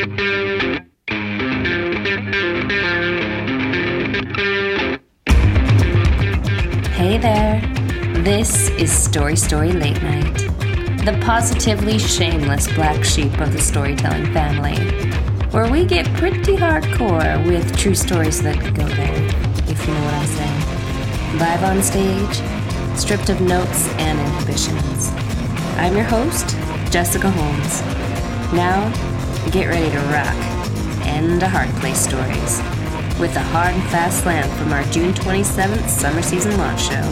Hey there. This is Story Story Late Night, the positively shameless black sheep of the storytelling family, where we get pretty hardcore with true stories that could go there, if you know what I'm saying. Live on stage, stripped of notes and inhibitions. I'm your host, Jessica Holmes. Now, get ready to rock and a hard place stories with a hard and fast slam from our June 27th summer season launch show.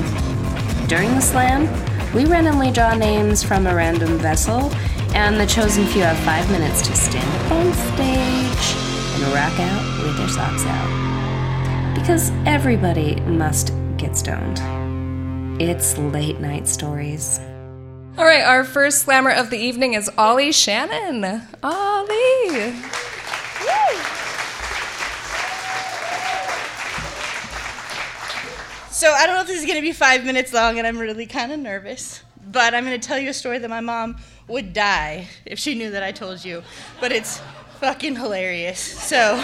During the slam, we randomly draw names from a random vessel, and the chosen few have five minutes to stand up on stage and rock out with their socks out. Because everybody must get stoned. It's late night stories. All right, our first slammer of the evening is Ollie Shannon. Ollie. So I don't know if this is going to be five minutes long, and I'm really kind of nervous. But I'm going to tell you a story that my mom would die if she knew that I told you. But it's fucking hilarious. So,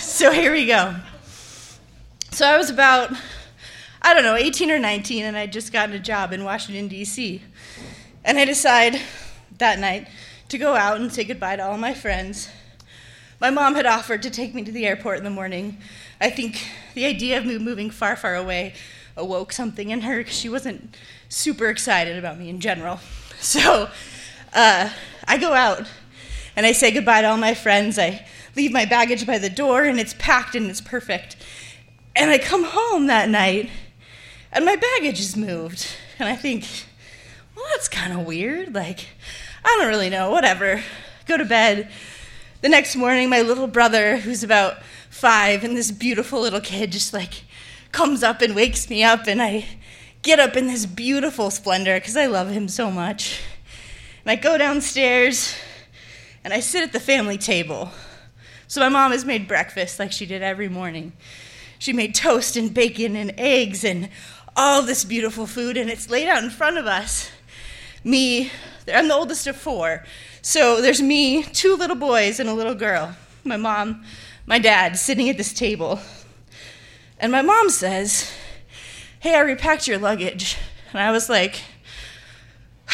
so here we go. So I was about, I don't know, 18 or 19, and I'd just gotten a job in Washington D.C. And I decide that night to go out and say goodbye to all my friends. My mom had offered to take me to the airport in the morning. I think the idea of me moving far, far away awoke something in her because she wasn't super excited about me in general. So uh, I go out and I say goodbye to all my friends. I leave my baggage by the door and it's packed and it's perfect. And I come home that night and my baggage is moved. And I think, well, that's kind of weird. Like, I don't really know, whatever. Go to bed. The next morning, my little brother, who's about five, and this beautiful little kid just like comes up and wakes me up, and I get up in this beautiful splendor because I love him so much. And I go downstairs and I sit at the family table. So my mom has made breakfast like she did every morning. She made toast and bacon and eggs and all this beautiful food, and it's laid out in front of us. Me, I'm the oldest of four. So there's me, two little boys, and a little girl. My mom my dad sitting at this table. And my mom says, Hey, I repacked your luggage. And I was like,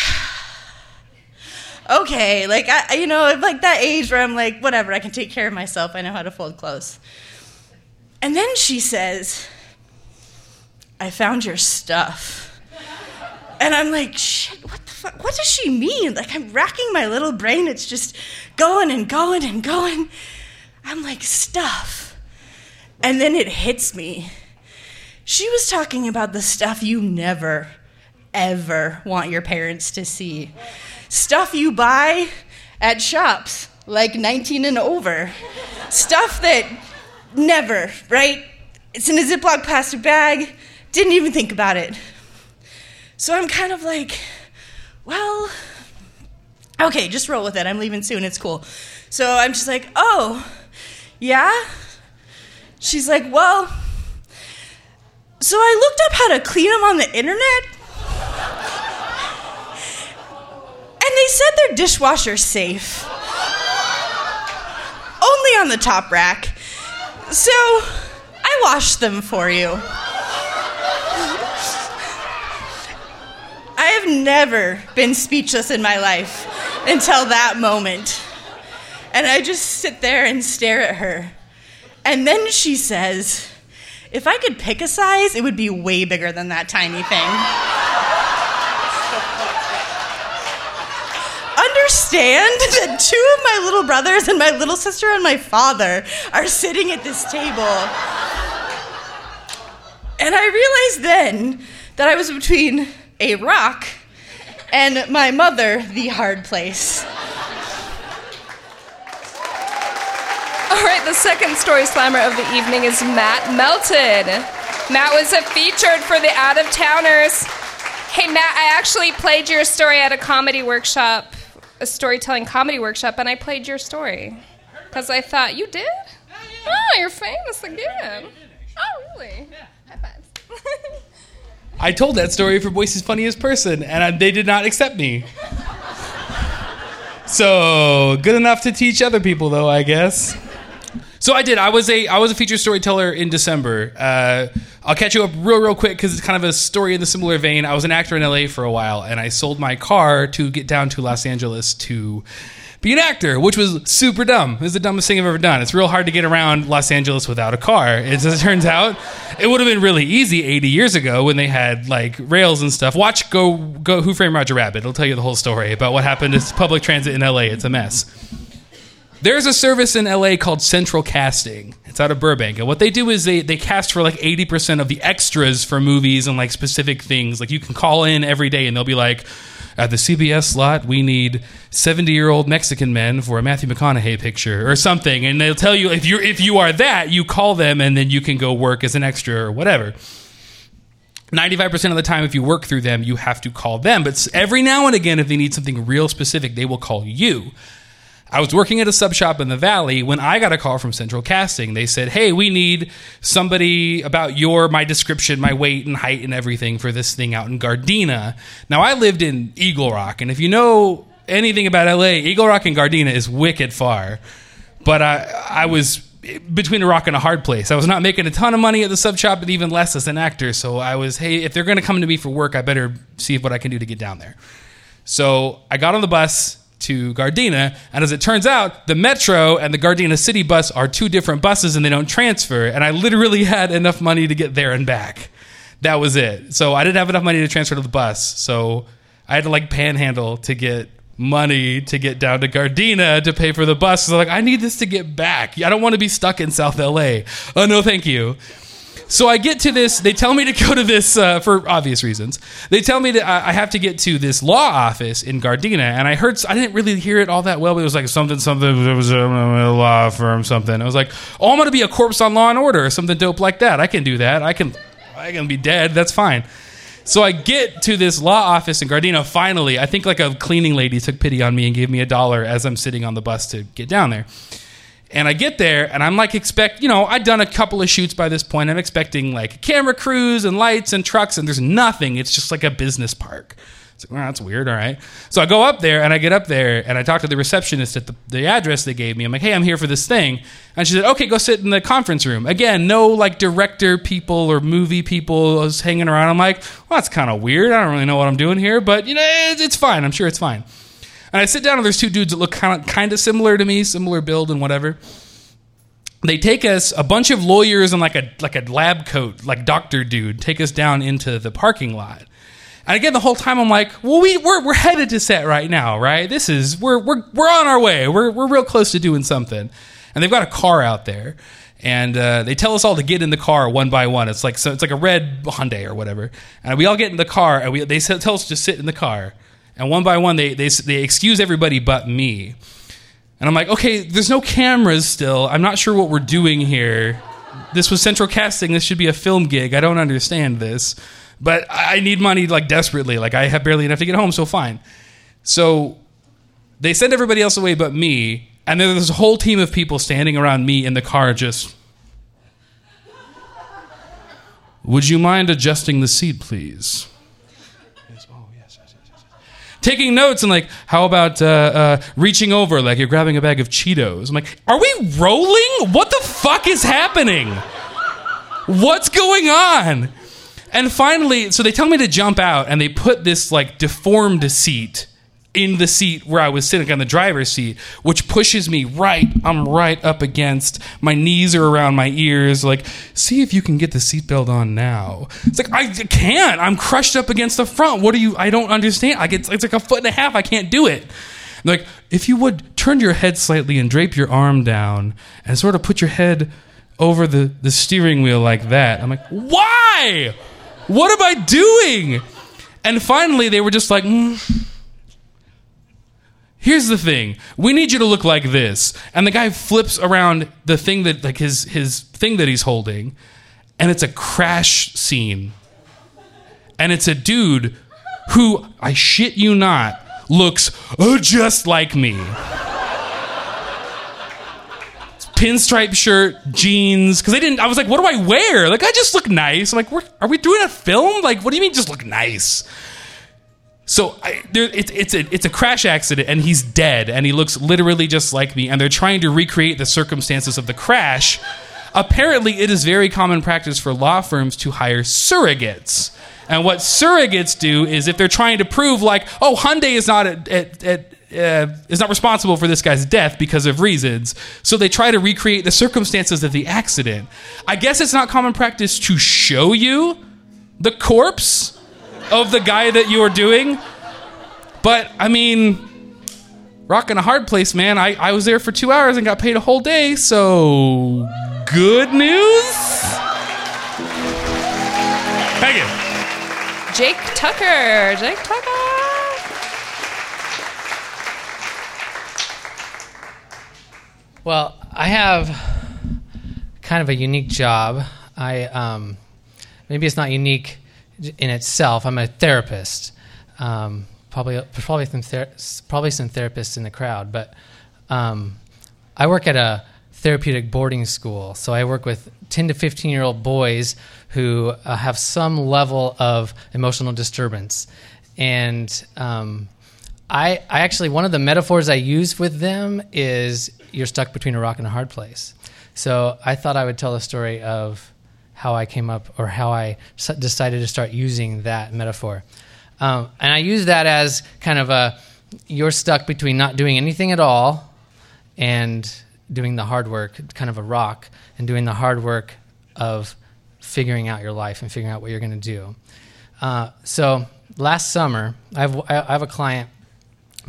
Okay, like, I, you know, like that age where I'm like, whatever, I can take care of myself. I know how to fold clothes. And then she says, I found your stuff. And I'm like, shit, what the fuck? What does she mean? Like, I'm racking my little brain. It's just going and going and going. I'm like, stuff. And then it hits me. She was talking about the stuff you never, ever want your parents to see. Stuff you buy at shops, like 19 and over. stuff that never, right? It's in a Ziploc plastic bag, didn't even think about it. So I'm kind of like, well, okay, just roll with it. I'm leaving soon, it's cool. So I'm just like, oh, yeah? She's like, Well, so I looked up how to clean them on the internet. And they said their dishwasher's safe. Only on the top rack. So I washed them for you. I have never been speechless in my life until that moment. And I just sit there and stare at her. And then she says, If I could pick a size, it would be way bigger than that tiny thing. Understand that two of my little brothers and my little sister and my father are sitting at this table. And I realized then that I was between a rock and my mother, the hard place. All right, the second story slammer of the evening is Matt Melton. Matt was a featured for the Out of Towners. Hey, Matt, I actually played your story at a comedy workshop, a storytelling comedy workshop, and I played your story. Because I thought, you did? Oh, you're famous again. Oh, really? High fives. I told that story for Boise's Funniest Person, and I, they did not accept me. So good enough to teach other people, though, I guess. So I did. I was a I was a feature storyteller in December. Uh, I'll catch you up real real quick because it's kind of a story in the similar vein. I was an actor in LA for a while, and I sold my car to get down to Los Angeles to be an actor, which was super dumb. It was the dumbest thing I've ever done. It's real hard to get around Los Angeles without a car. As it turns out, it would have been really easy 80 years ago when they had like rails and stuff. Watch go go Who Framed Roger Rabbit. It'll tell you the whole story about what happened to public transit in LA. It's a mess. There's a service in LA called Central Casting. It's out of Burbank. And what they do is they, they cast for like 80% of the extras for movies and like specific things. Like you can call in every day and they'll be like, at the CBS slot, we need 70 year old Mexican men for a Matthew McConaughey picture or something. And they'll tell you if, you if you are that, you call them and then you can go work as an extra or whatever. 95% of the time, if you work through them, you have to call them. But every now and again, if they need something real specific, they will call you. I was working at a sub shop in the valley when I got a call from Central Casting. They said, "Hey, we need somebody about your my description, my weight and height and everything for this thing out in Gardena." Now, I lived in Eagle Rock, and if you know anything about LA, Eagle Rock and Gardena is wicked far. But I I was between a rock and a hard place. I was not making a ton of money at the sub shop, but even less as an actor. So I was, hey, if they're going to come to me for work, I better see what I can do to get down there. So I got on the bus to Gardena. And as it turns out, the Metro and the Gardena City bus are two different buses and they don't transfer. And I literally had enough money to get there and back. That was it. So I didn't have enough money to transfer to the bus. So I had to like panhandle to get money to get down to Gardena to pay for the bus. So like, I need this to get back. I don't want to be stuck in South LA. Oh, no, thank you. So I get to this. They tell me to go to this uh, for obvious reasons. They tell me that I have to get to this law office in Gardena, and I heard I didn't really hear it all that well. But it was like something, something. It was a, law firm, something. I was like, oh, I'm going to be a corpse on Law and Order or something dope like that. I can do that. I can. I can be dead. That's fine. So I get to this law office in Gardena. Finally, I think like a cleaning lady took pity on me and gave me a dollar as I'm sitting on the bus to get down there. And I get there and I'm like, expect, you know, I'd done a couple of shoots by this point. I'm expecting like camera crews and lights and trucks, and there's nothing. It's just like a business park. It's like, well, that's weird. All right. So I go up there and I get up there and I talk to the receptionist at the, the address they gave me. I'm like, hey, I'm here for this thing. And she said, okay, go sit in the conference room. Again, no like director people or movie people was hanging around. I'm like, well, that's kind of weird. I don't really know what I'm doing here, but you know, it's, it's fine. I'm sure it's fine. And I sit down and there's two dudes that look kind of kind of similar to me, similar build and whatever. They take us a bunch of lawyers and like a like a lab coat, like doctor dude, take us down into the parking lot. And again, the whole time I'm like, well, we we're, we're headed to set right now, right? This is we're we're we're on our way. We're we're real close to doing something. And they've got a car out there, and uh, they tell us all to get in the car one by one. It's like so it's like a red Hyundai or whatever, and we all get in the car, and we they tell us to sit in the car. And one by one, they, they, they excuse everybody but me. And I'm like, okay, there's no cameras still. I'm not sure what we're doing here. This was central casting. This should be a film gig. I don't understand this. But I need money like desperately. Like I have barely enough to get home, so fine. So they send everybody else away but me. And there's a whole team of people standing around me in the car just. Would you mind adjusting the seat, please? Taking notes and like, how about uh, uh, reaching over like you're grabbing a bag of Cheetos? I'm like, are we rolling? What the fuck is happening? What's going on? And finally, so they tell me to jump out, and they put this like deformed seat in the seat where I was sitting on the driver's seat, which pushes me right. I'm right up against. My knees are around my ears. Like, see if you can get the seatbelt on now. It's like I can't. I'm crushed up against the front. What are you? I don't understand. Like it's, it's like a foot and a half. I can't do it. Like, if you would turn your head slightly and drape your arm down and sort of put your head over the, the steering wheel like that. I'm like, why? What am I doing? And finally, they were just like, mm here's the thing. We need you to look like this. And the guy flips around the thing that like his his thing that he's holding and it's a crash scene. And it's a dude who i shit you not looks just like me. Pinstripe shirt jeans because they didn't i was like what do i wear? Like i just look nice. I'm like are we doing a film? Like what do you mean just look nice So I, there, it, it's a it's a crash accident, and he's dead, and he looks literally just like me. And they're trying to recreate the circumstances of the crash. Apparently, it is very common practice for law firms to hire surrogates. And what surrogates do is, if they're trying to prove, like, oh, Hyundai is not at, at, at uh, is not responsible for this guy's death because of reasons. So they try to recreate the circumstances of the accident. I guess it's not common practice to show you the corpse of the guy that you are doing. But I mean, rocking a hard place, man. I, I was there for two hours and got paid a whole day, so good news. Thank you. Jake Tucker. Jake Tucker. Well, I have kind of a unique job. I um, maybe it's not unique in itself. I'm a therapist. Um, probably probably some ther- probably some therapists in the crowd, but um, I work at a therapeutic boarding school. So I work with 10 to 15 year old boys who uh, have some level of emotional disturbance, and um, I, I actually one of the metaphors I use with them is you're stuck between a rock and a hard place. So I thought I would tell a story of how I came up or how I decided to start using that metaphor. Um, and I use that as kind of a you're stuck between not doing anything at all and doing the hard work, kind of a rock, and doing the hard work of figuring out your life and figuring out what you're going to do. Uh, so last summer, I have, I have a client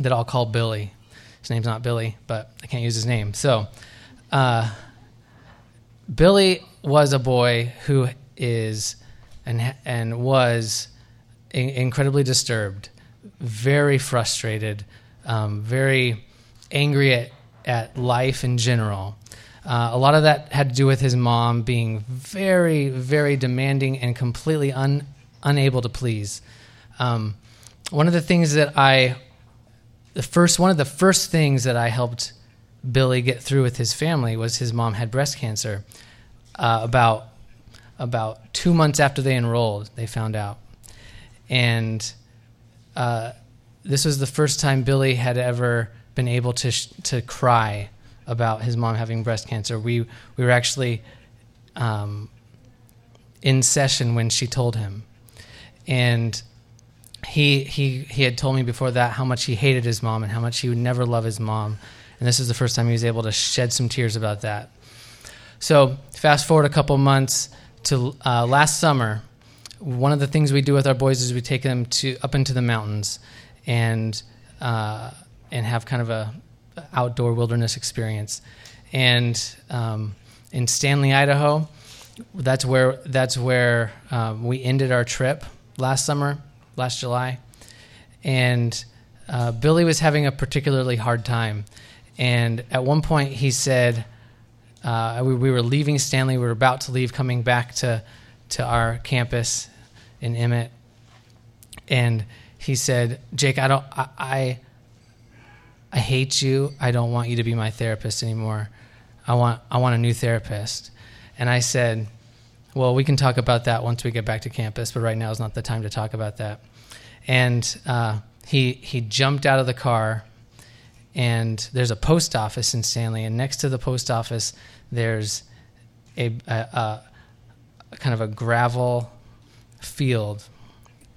that I'll call Billy. His name's not Billy, but I can't use his name. So, uh, Billy was a boy who is and and was in, incredibly disturbed, very frustrated, um, very angry at at life in general. Uh, a lot of that had to do with his mom being very, very demanding and completely un, unable to please. Um, one of the things that I, the first one of the first things that I helped Billy get through with his family was his mom had breast cancer, uh, about about two months after they enrolled, they found out, and uh, this was the first time Billy had ever been able to sh- to cry about his mom having breast cancer. We we were actually um, in session when she told him, and he he he had told me before that how much he hated his mom and how much he would never love his mom, and this is the first time he was able to shed some tears about that. So fast forward a couple months to uh, last summer. One of the things we do with our boys is we take them to up into the mountains, and uh, and have kind of a outdoor wilderness experience. And um, in Stanley, Idaho, that's where that's where um, we ended our trip last summer, last July, and uh, Billy was having a particularly hard time. And at one point, he said, uh, we, we, were leaving Stanley. We were about to leave, coming back to to our campus in Emmett, and he said, "Jake, I don't, I, I, I hate you. I don't want you to be my therapist anymore. I want, I want a new therapist." And I said, "Well, we can talk about that once we get back to campus, but right now is not the time to talk about that." And uh, he he jumped out of the car and there's a post office in Stanley, and next to the post office, there's a, a, a, kind of a gravel field,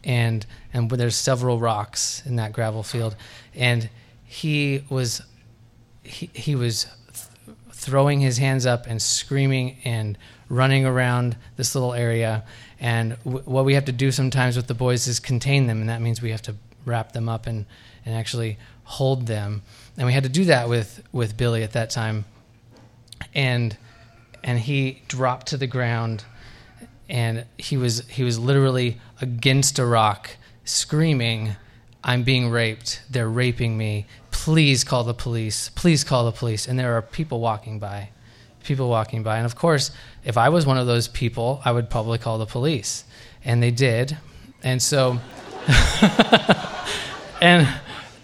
and and there's several rocks in that gravel field, and he was he, he was th- throwing his hands up and screaming and running around this little area. And w- what we have to do sometimes with the boys is contain them, and that means we have to wrap them up and, and actually hold them and we had to do that with with Billy at that time, and and he dropped to the ground, and he was he was literally against a rock, screaming, "I'm being raped! They're raping me! Please call the police! Please call the police!" And there are people walking by, people walking by, and of course, if I was one of those people, I would probably call the police, and they did, and so. and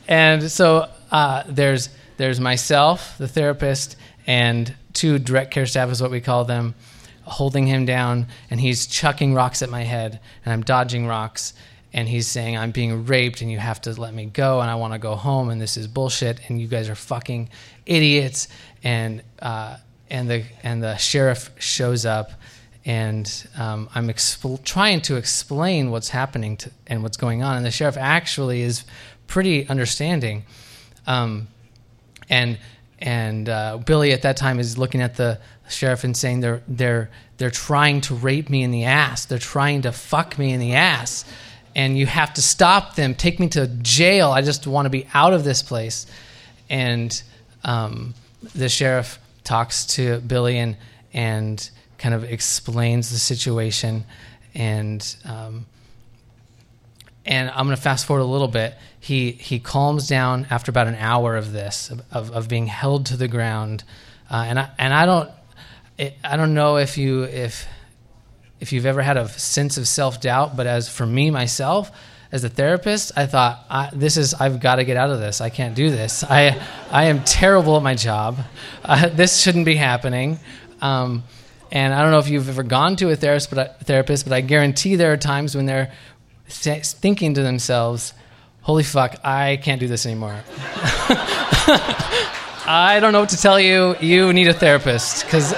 and so uh, there's there's myself, the therapist, and two direct care staff is what we call them, holding him down, and he's chucking rocks at my head, and I'm dodging rocks, and he's saying I'm being raped and you have to let me go and I want to go home and this is bullshit and you guys are fucking idiots. And uh, and the and the sheriff shows up and um, I'm expl- trying to explain what's happening to, and what's going on and the sheriff actually is pretty understanding um, and and uh, Billy at that time is looking at the sheriff and saying they're they're they're trying to rape me in the ass. They're trying to fuck me in the ass, and you have to stop them. Take me to jail. I just want to be out of this place. And um, the sheriff talks to Billy and and kind of explains the situation and. Um, and I'm going to fast forward a little bit. He he calms down after about an hour of this of, of being held to the ground, uh, and I and I don't I don't know if you if if you've ever had a sense of self doubt, but as for me myself, as a therapist, I thought I, this is I've got to get out of this. I can't do this. I I am terrible at my job. Uh, this shouldn't be happening. Um, and I don't know if you've ever gone to a therapist, but I, therapist, but I guarantee there are times when they're thinking to themselves, "Holy fuck, I can't do this anymore." I don't know what to tell you. You need a therapist because.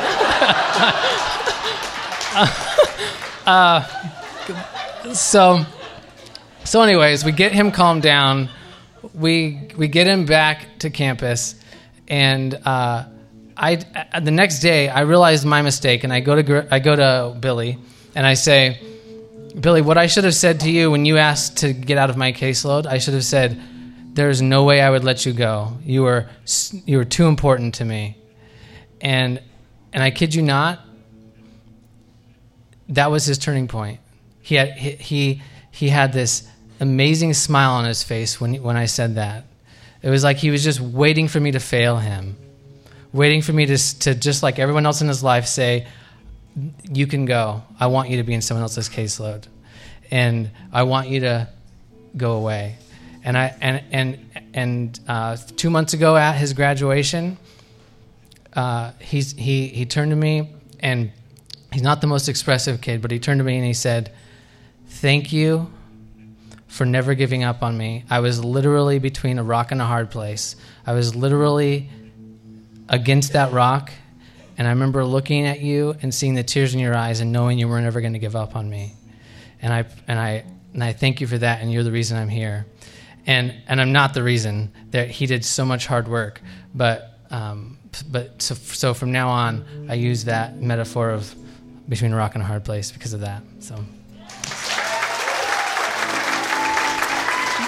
uh, so, so, anyways, we get him calmed down. We we get him back to campus, and uh, I the next day I realized my mistake, and I go to I go to Billy, and I say, Billy, what I should have said to you when you asked to get out of my caseload, I should have said, "There's no way I would let you go. You were you were too important to me." And and I kid you not, that was his turning point. He had he he, he had this amazing smile on his face when when I said that. It was like he was just waiting for me to fail him, waiting for me to to just like everyone else in his life say, "You can go. I want you to be in someone else's caseload, and I want you to go away." And I and and and uh, two months ago at his graduation, uh, he's, he, he turned to me, and he's not the most expressive kid, but he turned to me and he said, Thank you for never giving up on me. I was literally between a rock and a hard place. I was literally against that rock, and I remember looking at you and seeing the tears in your eyes and knowing you were never going to give up on me. And I, and, I, and I thank you for that, and you're the reason I'm here. And, and I'm not the reason that he did so much hard work, but um, but so, so from now on, I use that metaphor of between a rock and a hard place because of that. So.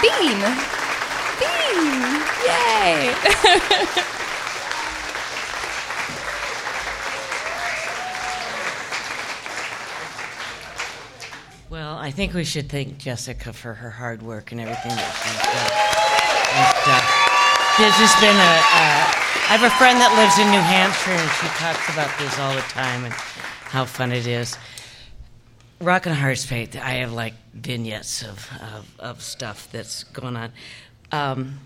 Bean. Bean. Yay. Well, I think we should thank Jessica for her hard work and everything that she's done. And, uh, there's just been a, a I have a friend that lives in New Hampshire, and she talks about this all the time and how fun it is. Rock and Hard Place, I have like vignettes of, of, of stuff that's going on. Um,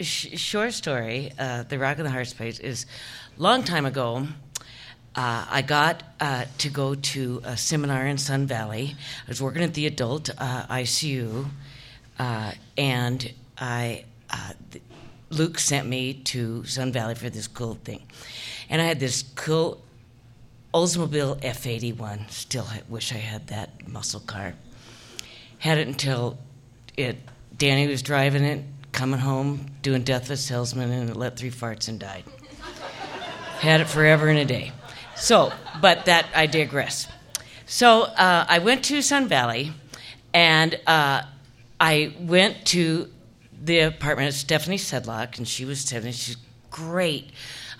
sh- short story, uh, the Rock and the Hard Place is long time ago. Uh, I got uh, to go to a seminar in Sun Valley. I was working at the adult uh, ICU, uh, and I uh, Luke sent me to Sun Valley for this cool thing. And I had this cool Oldsmobile F 81. Still wish I had that muscle car. Had it until it, Danny was driving it, coming home, doing Death of a Salesman, and it let three farts and died. had it forever and a day. So, but that, I digress. So uh, I went to Sun Valley, and uh, I went to the apartment of Stephanie Sedlock, and she was Stephanie. She's great.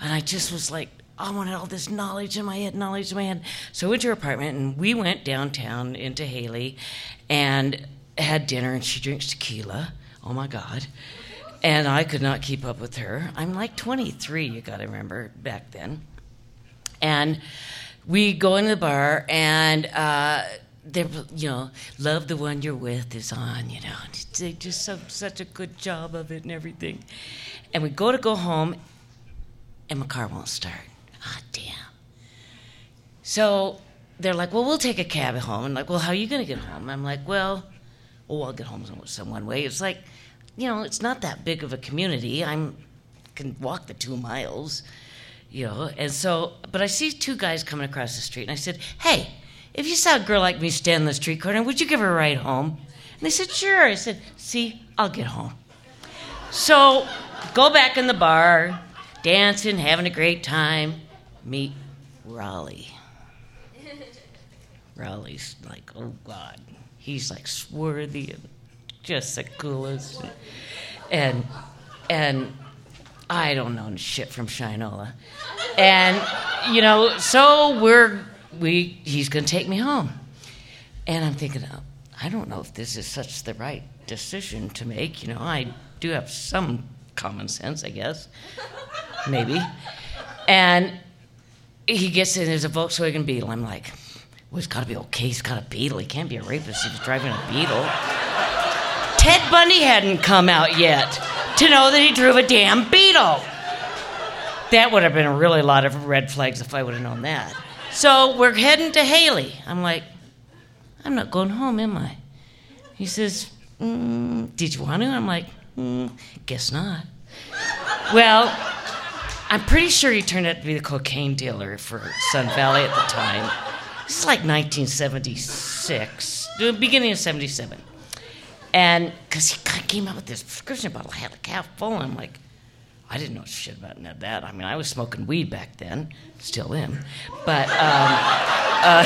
And I just was like, I wanted all this knowledge in my head, knowledge in my head. So I went to her apartment, and we went downtown into Hailey, and had dinner, and she drinks tequila. Oh my God. And I could not keep up with her. I'm like 23, you got to remember, back then. And we go into the bar, and uh, they're you know love the one you're with is on you know they just so, such a good job of it and everything and we go to go home and my car won't start ah damn so they're like, well, we'll take a cab home. And like, well, how are you going to get home? I'm like, well, well, I'll get home some, one way. It's like, you know, it's not that big of a community. I'm can walk the two miles, you know. And so, but I see two guys coming across the street, and I said, hey, if you saw a girl like me stand in the street corner, would you give her a ride home? And they said, sure. I said, see, I'll get home. So, go back in the bar, dancing, having a great time. Meet Raleigh. Raleigh's like, oh God. He's like swarthy and just the coolest. And and I don't know shit from Shinola. And you know, so we're we he's gonna take me home. And I'm thinking, oh, I don't know if this is such the right decision to make. You know, I do have some common sense, I guess. Maybe. And he gets in, there's a Volkswagen Beetle. I'm like, well, it's got to be okay. He's got a Beetle. He can't be a rapist if he's driving a Beetle. Ted Bundy hadn't come out yet to know that he drove a damn Beetle. That would have been a really lot of red flags if I would have known that. So we're heading to Hailey. I'm like, I'm not going home, am I? He says, mm, Did you want to? I'm like, mm, Guess not. Well, I'm pretty sure he turned out to be the cocaine dealer for Sun Valley at the time. This is like 1976, the beginning of 77. And because he came out with this prescription bottle, I had like half full. And I'm like, I didn't know shit about that. I mean, I was smoking weed back then, still am. But, um, uh,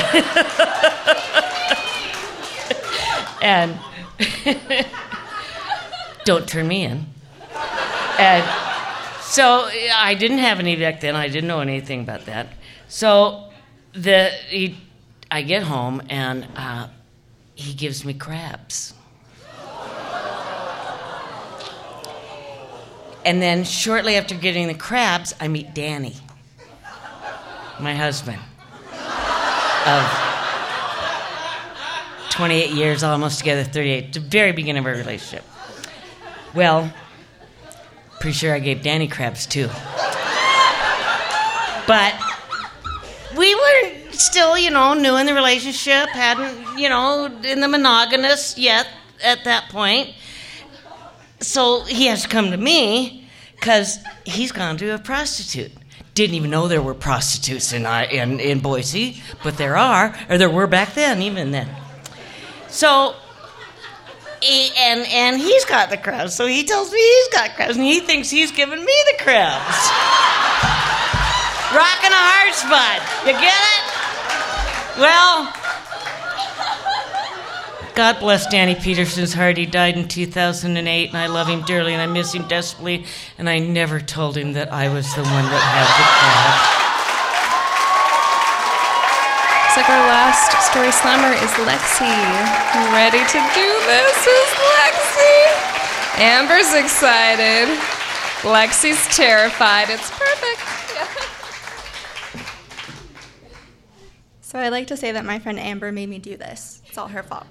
and don't turn me in. And so I didn't have any back then. I didn't know anything about that. So the he, I get home and uh, he gives me crabs. And then shortly after getting the crabs, I meet Danny, my husband of 28 years, almost together, 38, the very beginning of our relationship. Well, pretty sure I gave Danny crabs too. But we were still, you know, new in the relationship, hadn't, you know, in the monogamous yet at that point. So he has to come to me because he's gone to a prostitute. Didn't even know there were prostitutes in, in, in Boise, but there are, or there were back then, even then. So, he, and, and he's got the crabs, so he tells me he's got crabs, and he thinks he's giving me the crabs. Rocking a hard spot. You get it? Well, God bless Danny Peterson's heart. He died in 2008, and I love him dearly, and I miss him desperately. And I never told him that I was the one that had the crabs. Looks like our last story slammer is Lexi. Ready to do this is Lexi. Amber's excited. Lexi's terrified. It's perfect. So I like to say that my friend Amber made me do this. It's all her fault.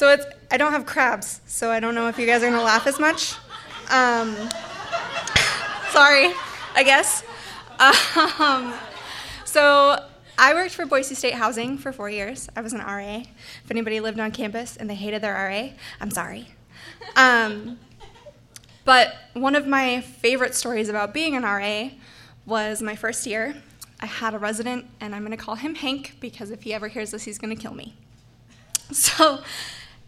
So it's I don't have crabs, so I don't know if you guys are gonna laugh as much. Um, sorry, I guess. Um, so I worked for Boise State Housing for four years. I was an RA. If anybody lived on campus and they hated their RA, I'm sorry. Um, but one of my favorite stories about being an RA was my first year. I had a resident, and I'm going to call him Hank because if he ever hears this, he's going to kill me. So,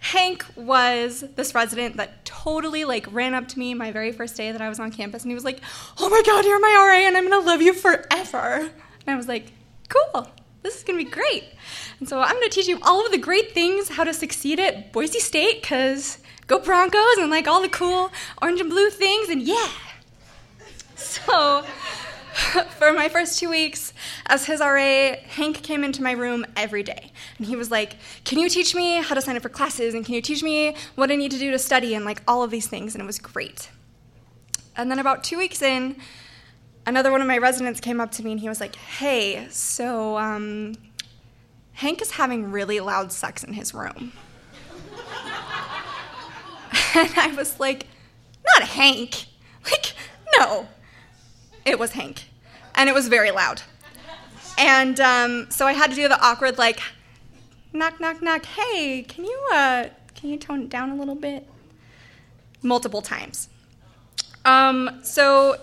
Hank was this resident that totally like ran up to me my very first day that I was on campus, and he was like, "Oh my God, you're my RA, and I'm going to love you forever." And I was like, "Cool, this is going to be great." And so I'm going to teach you all of the great things how to succeed at Boise State, cause go Broncos and like all the cool orange and blue things, and yeah. So. for my first two weeks as his RA, Hank came into my room every day. And he was like, Can you teach me how to sign up for classes? And can you teach me what I need to do to study? And like all of these things. And it was great. And then about two weeks in, another one of my residents came up to me and he was like, Hey, so um, Hank is having really loud sex in his room. and I was like, Not Hank. Like, no, it was Hank, and it was very loud. And um, so I had to do the awkward, like, knock, knock, knock. Hey, can you uh, can you tone it down a little bit? Multiple times. Um, so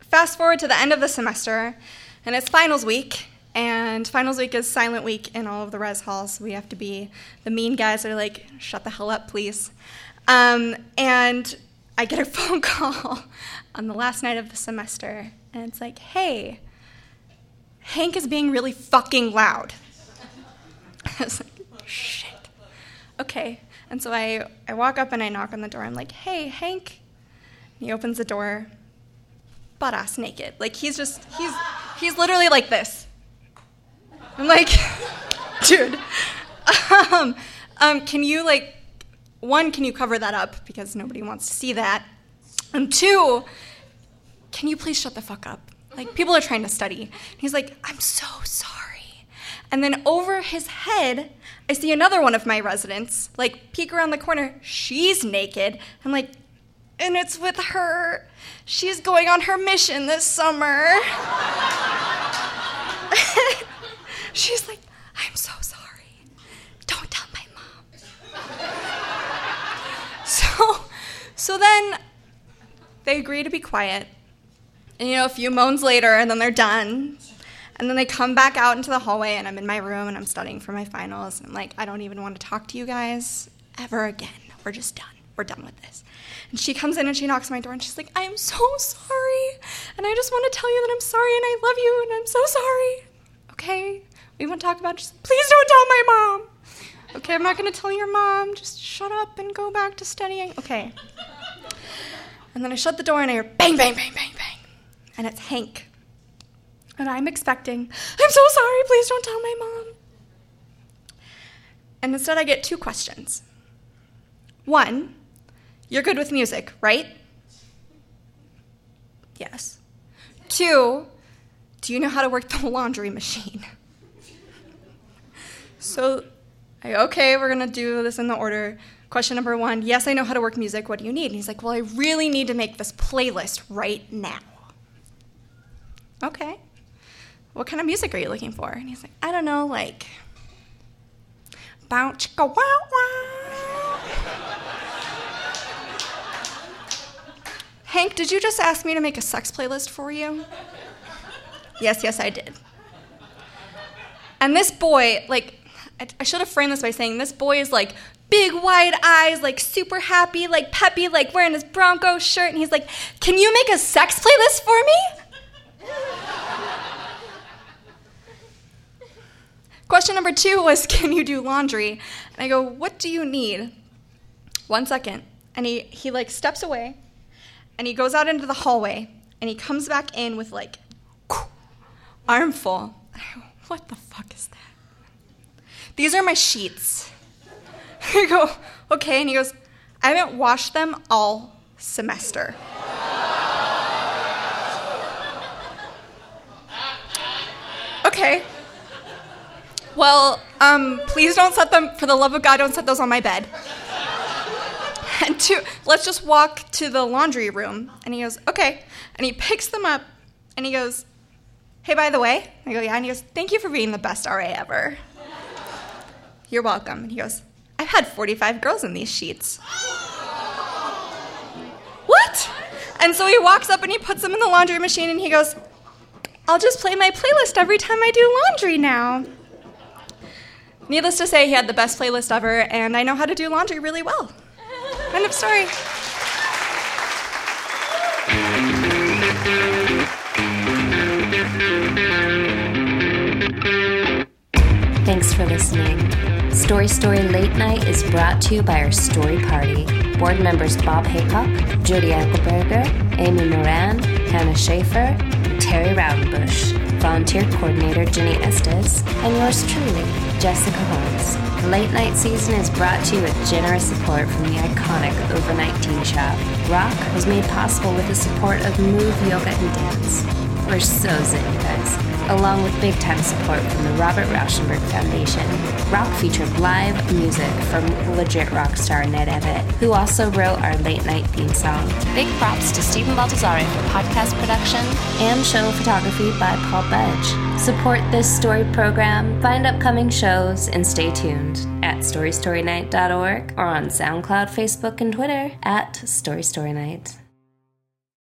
fast forward to the end of the semester, and it's finals week. And finals week is silent week in all of the res halls. We have to be the mean guys that are like, shut the hell up, please. Um, and I get a phone call on the last night of the semester, and it's like, hey, Hank is being really fucking loud. I was like, shit. Okay. And so I, I walk up and I knock on the door. I'm like, hey, Hank. And he opens the door, butt ass naked. Like he's just, he's, he's literally like this. I'm like, dude, um, um, can you like, one, can you cover that up because nobody wants to see that, and two, can you please shut the fuck up? Like people are trying to study. And he's like, I'm so sorry. And then over his head, I see another one of my residents like peek around the corner. She's naked. I'm like, and it's with her. She's going on her mission this summer. She's like, I'm so sorry. Don't tell my mom. so, so then they agree to be quiet. And you know, a few moans later, and then they're done. And then they come back out into the hallway, and I'm in my room and I'm studying for my finals. And I'm like, I don't even want to talk to you guys ever again. We're just done. We're done with this. And she comes in and she knocks on my door and she's like, I am so sorry. And I just want to tell you that I'm sorry and I love you and I'm so sorry. Okay? We want to talk about it. Just, please don't tell my mom. Okay, I'm not going to tell your mom. Just shut up and go back to studying. Okay. And then I shut the door and I hear bang, bang, bang, bang, bang. And it's Hank. And I'm expecting, I'm so sorry, please don't tell my mom. And instead, I get two questions. One, you're good with music, right? Yes. Two, do you know how to work the laundry machine? So, I, okay, we're gonna do this in the order. Question number one Yes, I know how to work music. What do you need? And he's like, Well, I really need to make this playlist right now. Okay. What kind of music are you looking for? And he's like, I don't know, like, bounce, go wow wow. Hank, did you just ask me to make a sex playlist for you? yes, yes, I did. And this boy, like, I, I should have framed this by saying this boy is like big wide eyes, like super happy, like peppy, like wearing his Bronco shirt, and he's like, Can you make a sex playlist for me? Question number two was, Can you do laundry? And I go, What do you need? One second. And he, he like steps away and he goes out into the hallway and he comes back in with like armful. Go, What the fuck is that? These are my sheets. I go, Okay. And he goes, I haven't washed them all semester. Okay. Well, um, please don't set them, for the love of God, don't set those on my bed. And let's just walk to the laundry room. And he goes, okay. And he picks them up and he goes, hey, by the way, I go, yeah. And he goes, thank you for being the best RA ever. You're welcome. And he goes, I've had 45 girls in these sheets. what? And so he walks up and he puts them in the laundry machine and he goes, I'll just play my playlist every time I do laundry now. Needless to say, he had the best playlist ever, and I know how to do laundry really well. End of story. Thanks for listening. Story Story Late Night is brought to you by our story party. Board members Bob Haycock, Judy Enkelberger, Amy Moran, Hannah Schaefer, Terry Rowdenbush. Volunteer coordinator Ginny Estes, and yours truly, Jessica Holmes. The late night season is brought to you with generous support from the iconic Over 19 shop. Rock was made possible with the support of Move Yoga and Dance. We're so zen, you guys. Along with big time support from the Robert Rauschenberg Foundation. Rock featured live music from legit rock star Ned Evett, who also wrote our late night theme song. Big props to Stephen Baltazzare for podcast production and show photography by Paul Budge. Support this story program, find upcoming shows, and stay tuned at storystorynight.org or on SoundCloud, Facebook, and Twitter at Story Story Night.